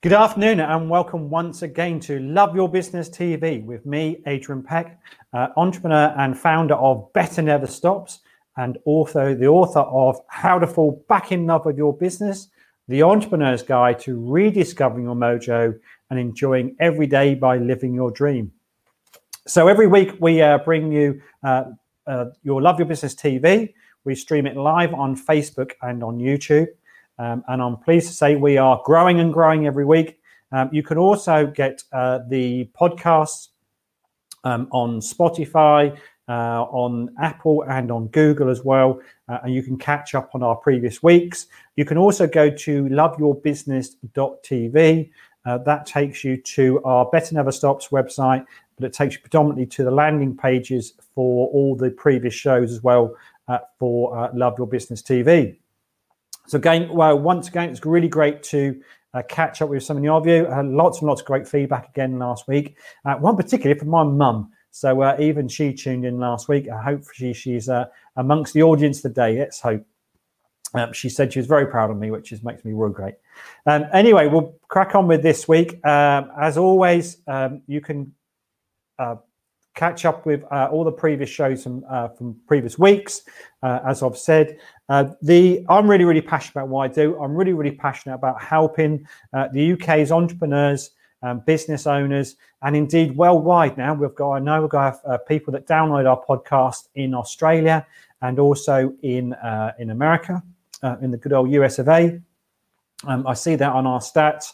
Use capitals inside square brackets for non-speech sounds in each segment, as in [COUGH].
Good afternoon and welcome once again to Love Your Business TV with me, Adrian Peck, uh, entrepreneur and founder of Better Never Stops, and also the author of How to Fall Back in Love with Your Business, the entrepreneur's guide to rediscovering your mojo and enjoying every day by living your dream. So every week we uh, bring you uh, uh your Love Your Business TV. We stream it live on Facebook and on YouTube. Um, and I'm pleased to say we are growing and growing every week. Um, you can also get uh, the podcasts um, on Spotify, uh, on Apple, and on Google as well. Uh, and you can catch up on our previous weeks. You can also go to loveyourbusiness.tv. Uh, that takes you to our Better Never Stops website, but it takes you predominantly to the landing pages for all the previous shows as well uh, for uh, Love Your Business TV. So again, well, once again, it's really great to uh, catch up with some of you. Uh, lots and lots of great feedback again last week. Uh, one particularly from my mum. So uh, even she tuned in last week. I hope she, she's uh, amongst the audience today. Let's hope. Um, she said she was very proud of me, which is, makes me real great. Um, anyway, we'll crack on with this week. Um, as always, um, you can uh, catch up with uh, all the previous shows from uh, from previous weeks. Uh, as I've said, uh, the I'm really really passionate about what I do. I'm really really passionate about helping uh, the UK's entrepreneurs. Um, business owners and indeed worldwide now we've got I know we've got uh, people that download our podcast in Australia and also in in America in the good old US of A. Um, I see that on our stats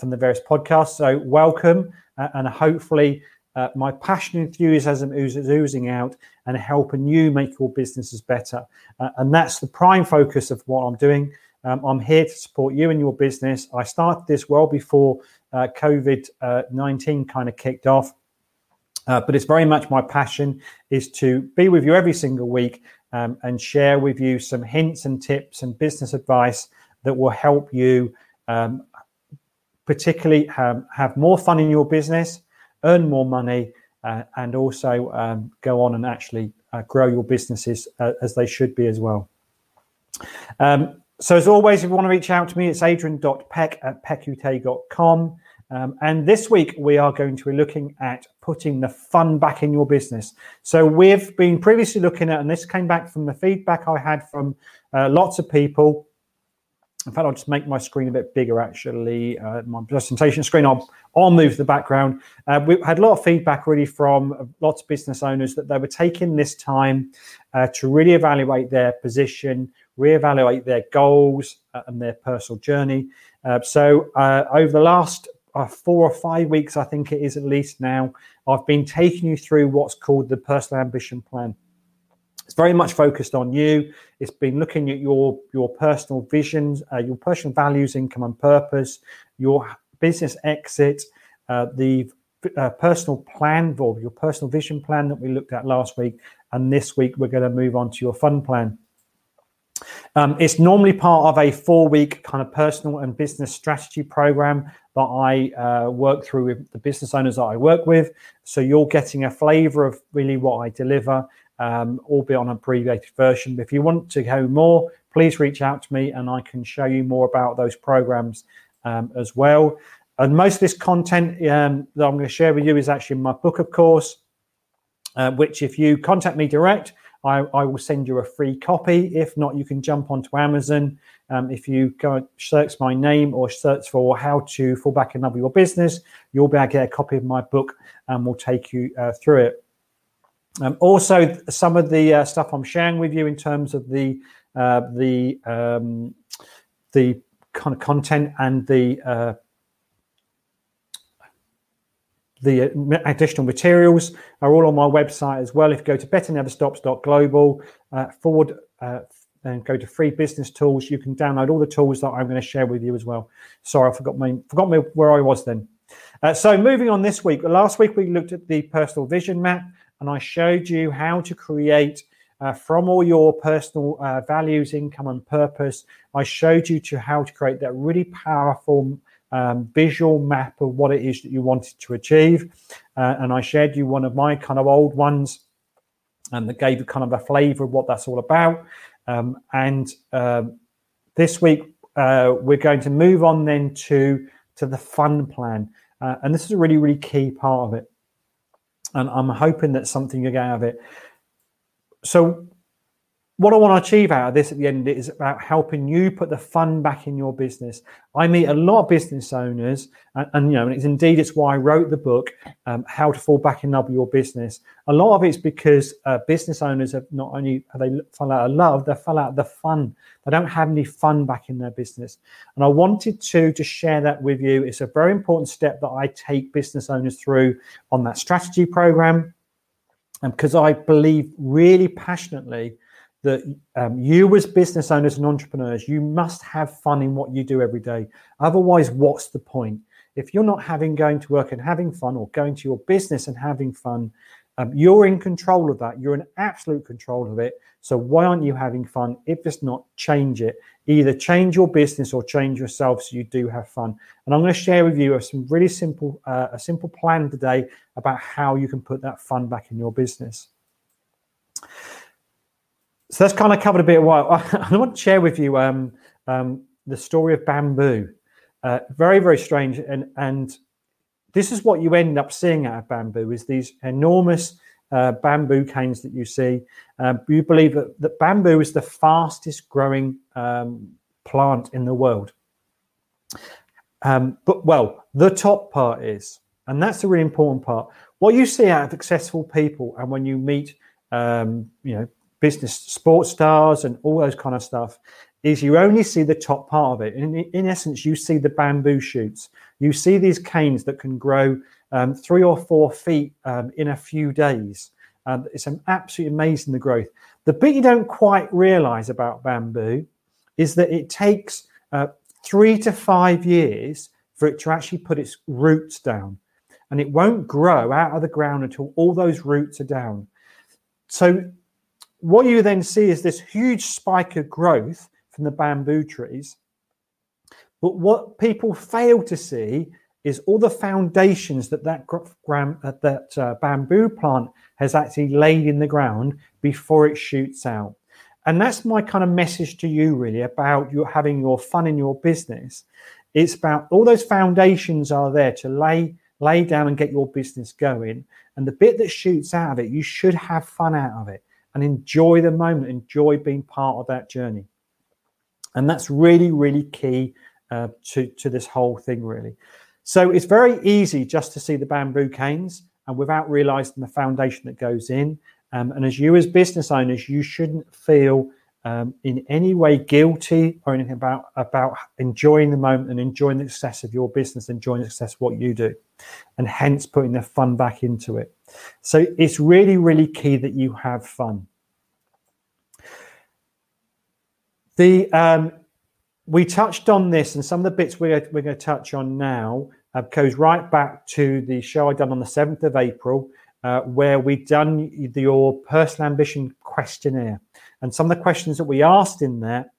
from the various podcasts so welcome and hopefully uh, my passion and enthusiasm is oozing out and helping you make your businesses better. Uh, and that's the prime focus of what I'm doing. Um, I'm here to support you and your business. I started this well before uh, COVID uh, 19 kind of kicked off. Uh, but it's very much my passion is to be with you every single week um, and share with you some hints and tips and business advice that will help you um, particularly um, have more fun in your business earn more money, uh, and also um, go on and actually uh, grow your businesses uh, as they should be as well. Um, so, as always, if you want to reach out to me, it's adrian.peck at peckuk.com. Um, and this week, we are going to be looking at putting the fun back in your business. So, we've been previously looking at, and this came back from the feedback I had from uh, lots of people in fact, I'll just make my screen a bit bigger. Actually, uh, my presentation screen. I'll I'll move the background. Uh, we had a lot of feedback really from lots of business owners that they were taking this time uh, to really evaluate their position, reevaluate their goals uh, and their personal journey. Uh, so uh, over the last four or five weeks, I think it is at least now, I've been taking you through what's called the personal ambition plan. Very much focused on you. It's been looking at your your personal visions, uh, your personal values, income, and purpose, your business exit, uh, the uh, personal plan or your personal vision plan that we looked at last week, and this week we're going to move on to your fun plan. Um, it's normally part of a four week kind of personal and business strategy program that I uh, work through with the business owners that I work with. So you're getting a flavor of really what I deliver um, albeit on an abbreviated version. If you want to know more, please reach out to me and I can show you more about those programs um, as well. And most of this content um, that I'm going to share with you is actually in my book, of course, uh, which if you contact me direct, I, I, will send you a free copy. If not, you can jump onto Amazon. Um, if you go search my name or search for how to fall back in love your business, you'll be able to get a copy of my book and we'll take you uh, through it. Um, also, some of the uh, stuff I'm sharing with you in terms of the uh, the um, the kind of content and the uh, the additional materials are all on my website as well. If you go to betterneverstops.global uh, forward uh, and go to free business tools, you can download all the tools that I'm going to share with you as well. Sorry, I forgot my forgot me where I was then. Uh, so moving on this week. Last week we looked at the personal vision map and I showed you how to create uh, from all your personal uh, values, income, and purpose. I showed you to how to create that really powerful um, visual map of what it is that you wanted to achieve. Uh, and I shared you one of my kind of old ones, and that gave you kind of a flavor of what that's all about. Um, and um, this week, uh, we're going to move on then to to the fun plan. Uh, and this is a really, really key part of it. And I'm hoping that something you get out of it. So what I want to achieve out of this at the end is about helping you put the fun back in your business. I meet a lot of business owners, and, and you know, and it's indeed it's why I wrote the book, um, "How to Fall Back in Love with Your Business." A lot of it's because uh, business owners have not only have they fall out of love, they fall out of the fun. They don't have any fun back in their business, and I wanted to to share that with you. It's a very important step that I take business owners through on that strategy program, and because I believe really passionately that um, you as business owners and entrepreneurs you must have fun in what you do every day. Otherwise what's the point? If you're not having going to work and having fun or going to your business and having fun um, you're in control of that. You're in absolute control of it. So why aren't you having fun? If it's not change it. Either change your business or change yourself so you do have fun. And i'm going to share with you some really simple uh, a simple plan today about how you can put that fun back in your business so that's kind of covered a bit of what [LAUGHS] I, want to share with you um, um, the story of bamboo. Uh, very, very strange. And, and this is what you end up seeing out of bamboo is these enormous uh, bamboo canes that you see. Um, you believe that, that bamboo is the fastest growing um, plant in the world. Um, but well, the top part is, and that's the really important part. What you see out of successful people, and when you meet, um, you know, business sports stars and all those kind of stuff is you only see the top part of it. In, in essence, you see the bamboo shoots. You see these canes that can grow um, three or four feet um, in a few days. It's absolutely amazing the growth. The bit you don't quite realize about bamboo is that it takes uh, three to five years for it to actually put its roots down. And it won't grow out of the ground until all those roots are down. So what you then see is this huge spike of growth from the bamboo trees. But what people fail to see is all the foundations that that, uh, that uh, bamboo plant has actually laid in the ground before it shoots out. And that's my kind of message to you, really, about you having your fun in your business. It's about all those foundations are there to lay lay down and get your business going. And the bit that shoots out of it, you should have fun out of it and enjoy the moment, enjoy being part of that journey. And that's really, really key uh, to, to this whole thing, really. So it's very easy just to see the bamboo canes and without realizing the foundation that goes in. Um, and as you, as business owners, you shouldn't feel um, in any way guilty or anything about about enjoying the moment and enjoying the success of your business, enjoying the success of what you do, and hence putting the fun back into it. So it's really, really key that you have fun. The um, we touched on this, and some of the bits we're, we're going to touch on now uh, goes right back to the show I done on the seventh of April, uh, where we done your personal ambition questionnaire. And some of the questions that we asked in there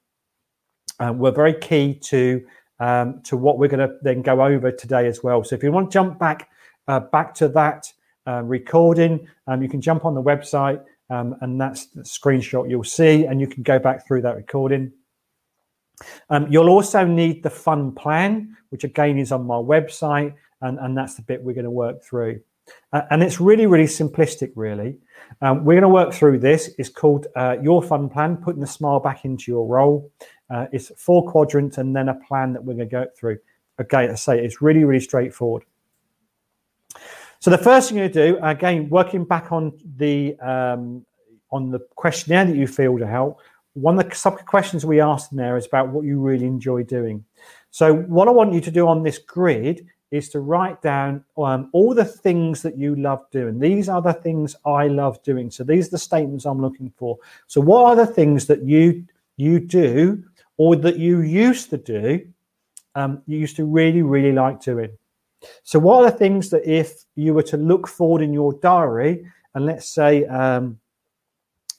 uh, were very key to um, to what we're going to then go over today as well. So if you want to jump back uh, back to that uh, recording, um, you can jump on the website, um, and that's the screenshot you'll see, and you can go back through that recording. Um, you'll also need the fun plan, which again is on my website, and, and that's the bit we're going to work through. Uh, and it's really, really simplistic, really. Um, we're going to work through this. It's called uh, Your Fun Plan, putting the smile back into your role. Uh, it's four quadrants and then a plan that we're going to go through. Okay, I say it's really, really straightforward. So the first thing to do, again, working back on the um, on the questionnaire that you filled out, one of the sub questions we asked in there is about what you really enjoy doing. So what I want you to do on this grid is to write down um, all the things that you love doing. These are the things I love doing. So these are the statements I'm looking for. So what are the things that you you do or that you used to do? Um, you used to really really like doing. So what are the things that if you were to look forward in your diary and let's say um,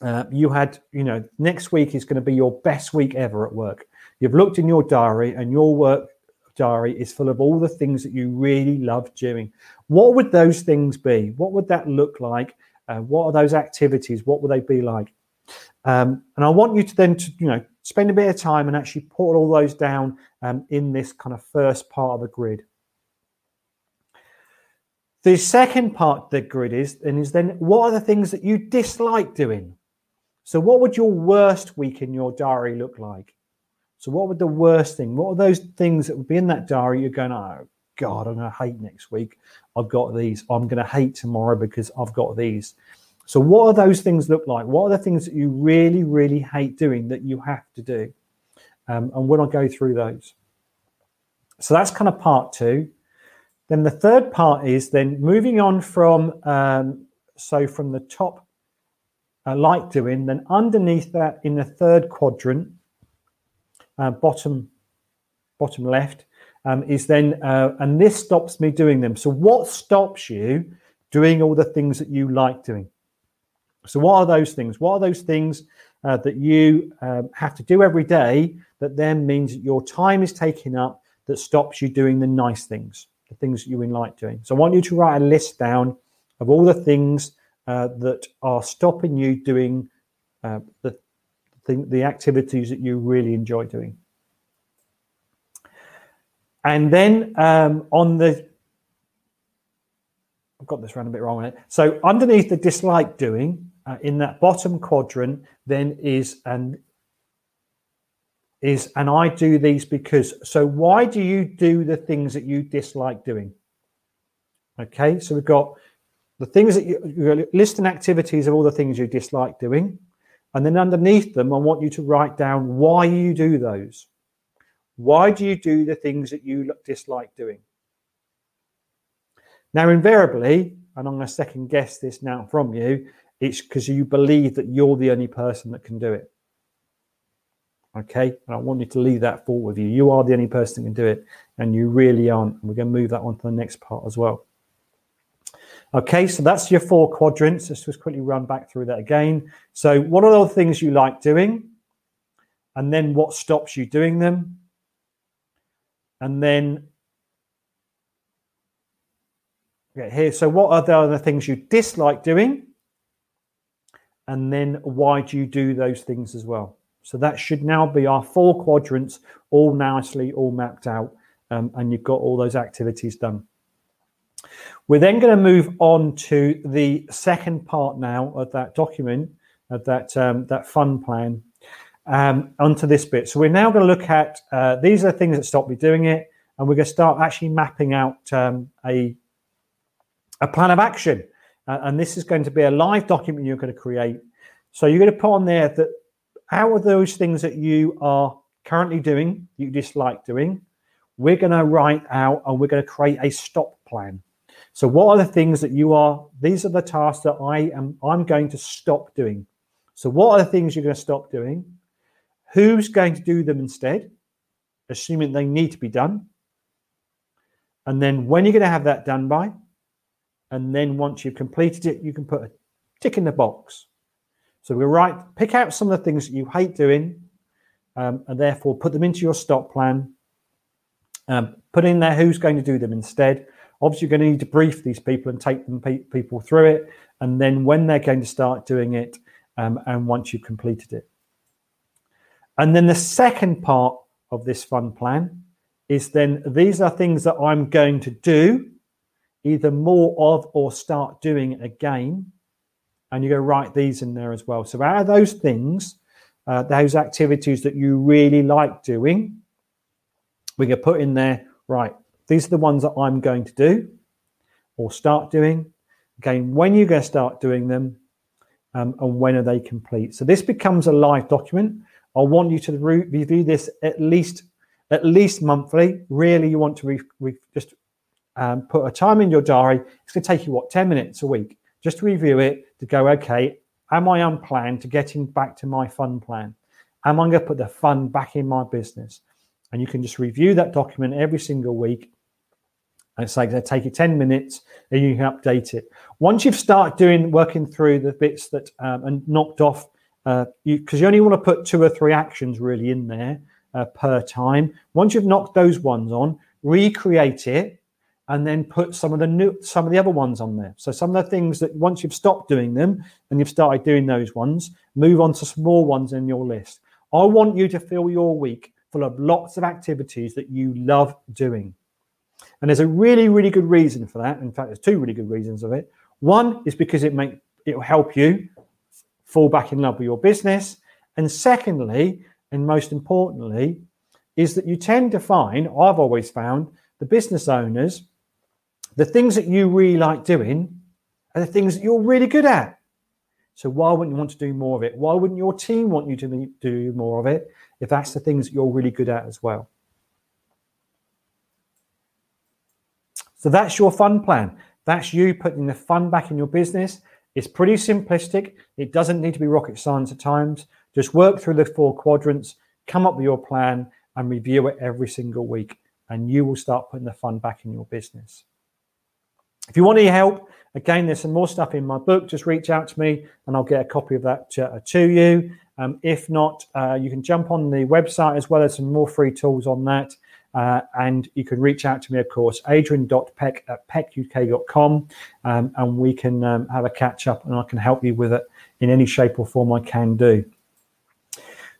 uh, you had you know next week is going to be your best week ever at work. You've looked in your diary and your work diary is full of all the things that you really love doing. What would those things be? What would that look like? Uh, what are those activities? What would they be like? Um, and I want you to then, to, you know, spend a bit of time and actually put all those down um, in this kind of first part of the grid. The second part the grid is, and is then what are the things that you dislike doing? So, what would your worst week in your diary look like? So, what would the worst thing? What are those things that would be in that diary? You're going, oh God, I'm going to hate next week. I've got these. I'm going to hate tomorrow because I've got these. So, what are those things look like? What are the things that you really, really hate doing that you have to do? Um, and we'll go through those. So, that's kind of part two. Then the third part is then moving on from, um, so from the top uh, like doing, then underneath that in the third quadrant, uh, bottom bottom left, um, is then, uh, and this stops me doing them. So what stops you doing all the things that you like doing? So what are those things? What are those things uh, that you um, have to do every day that then means that your time is taken up that stops you doing the nice things, the things that you like doing? So I want you to write a list down of all the things uh, that are stopping you doing uh, the, the, the activities that you really enjoy doing. And then um, on the, I've got this round a bit wrong on it. So underneath the dislike doing, uh, in that bottom quadrant, then is and is and I do these because. So why do you do the things that you dislike doing? Okay, so we've got the things that you, you listing activities of all the things you dislike doing, and then underneath them, I want you to write down why you do those. Why do you do the things that you dislike doing? Now, invariably, and I'm going to second guess this now from you, it's because you believe that you're the only person that can do it. Okay, and I want you to leave that thought with you. You are the only person that can do it, and you really aren't. And we're going to move that on to the next part as well. Okay, so that's your four quadrants. Let's just quickly run back through that again. So, what are the things you like doing? And then what stops you doing them? And then, okay, here. So, what are the other things you dislike doing? And then, why do you do those things as well? So, that should now be our four quadrants, all nicely, all mapped out. Um, and you've got all those activities done. We're then going to move on to the second part now of that document, of that um, that fun plan, um, onto this bit. So we're now going to look at uh, these are the things that stop me doing it, and we're going to start actually mapping out um, a a plan of action. Uh, and this is going to be a live document you're going to create. So you're going to put on there that how are those things that you are currently doing, you dislike doing. We're going to write out and we're going to create a stop plan. So what are the things that you are, these are the tasks that I am, I'm going to stop doing. So what are the things you're going to stop doing? Who's going to do them instead? Assuming they need to be done. And then when you're going to have that done by, and then once you've completed it, you can put a tick in the box. So we write, pick out some of the things that you hate doing, um, and therefore put them into your stop plan. Um, put in there who's going to do them instead, Obviously, you're going to need to brief these people and take them pe- people through it. And then when they're going to start doing it, um, and once you've completed it. And then the second part of this fun plan is then these are things that I'm going to do either more of or start doing again. And you go write these in there as well. So, out of those things, uh, those activities that you really like doing, going to put in there, right, these are the ones that I'm going to do or start doing. Again, when you're going to start doing them um, and when are they complete. So this becomes a live document. I want you to re- review this at least at least monthly. Really, you want to re- re- just um, put a time in your diary. It's going to take you what ten minutes a week just review it to go. Okay, am I unplanned to getting back to my fun plan? Am I going to put the fun back in my business? and you can just review that document every single week. And it's like they take you 10 minutes and you can update it. Once you've started doing working through the bits that um, and knocked off, because uh, you, you, only want to put two or three actions really in there uh, per time. Once you've knocked those ones on, recreate it and then put some of the new some of the other ones on there. So some of the things that once you've stopped doing them and you've started doing those ones, move on to small ones in your list. I want you to fill your week full of lots of activities that you love doing. And there's a really, really good reason for that. In fact, there's two really good reasons of it. One is because it make it will help you fall back in love with your business. And secondly, and most importantly, is that you tend to find, I've always found, the business owners, the things that you really like doing are the things that you're really good at. So why wouldn't you want to do more of it? Why wouldn't your team want you to do more of it if that's the things that you're really good at as well? So that's your fun plan. That's you putting the fun back in your business. It's pretty simplistic. It doesn't need to be rocket science at times. Just work through the four quadrants, come up with your plan, and review it every single week. And you will start putting the fun back in your business. If you want any help, again, there's some more stuff in my book. Just reach out to me and I'll get a copy of that to, uh, to you. Um, if not, uh, you can jump on the website as well as some more free tools on that. Uh, and you can reach out to me, of course, adrian.peck at peckuk.com, um, and we can um, have a catch up and I can help you with it in any shape or form I can do.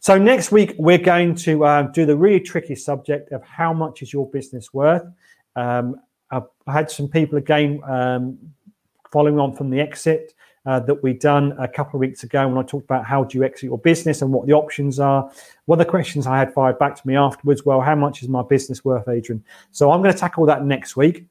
So, next week, we're going to uh, do the really tricky subject of how much is your business worth. Um, I've had some people again um, following on from the exit uh, that we done a couple of weeks ago when I talked about how do you exit your business and what the options are. One of the questions I had fired back to me afterwards, well, how much is my business worth, Adrian? So I'm going to tackle that next week.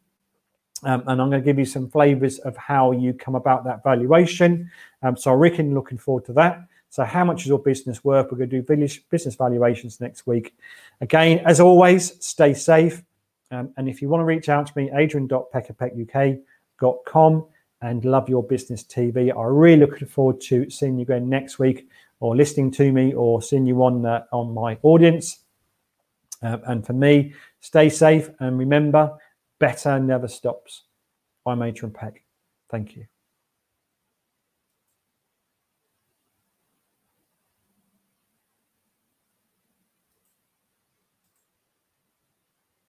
Um, and I'm going to give you some flavors of how you come about that valuation. Um, so I reckon looking forward to that. So how much is your business worth? We're going to do business valuations next week. Again, as always, stay safe. Um, and if you want to reach out to me, adrian.peckerpeckuk.com and Love Your Business TV. I'm really looking forward to seeing you again next week or listening to me or seeing you on, uh, on my audience. Uh, and for me, stay safe and remember, better never stops. I'm Adrian Peck. Thank you.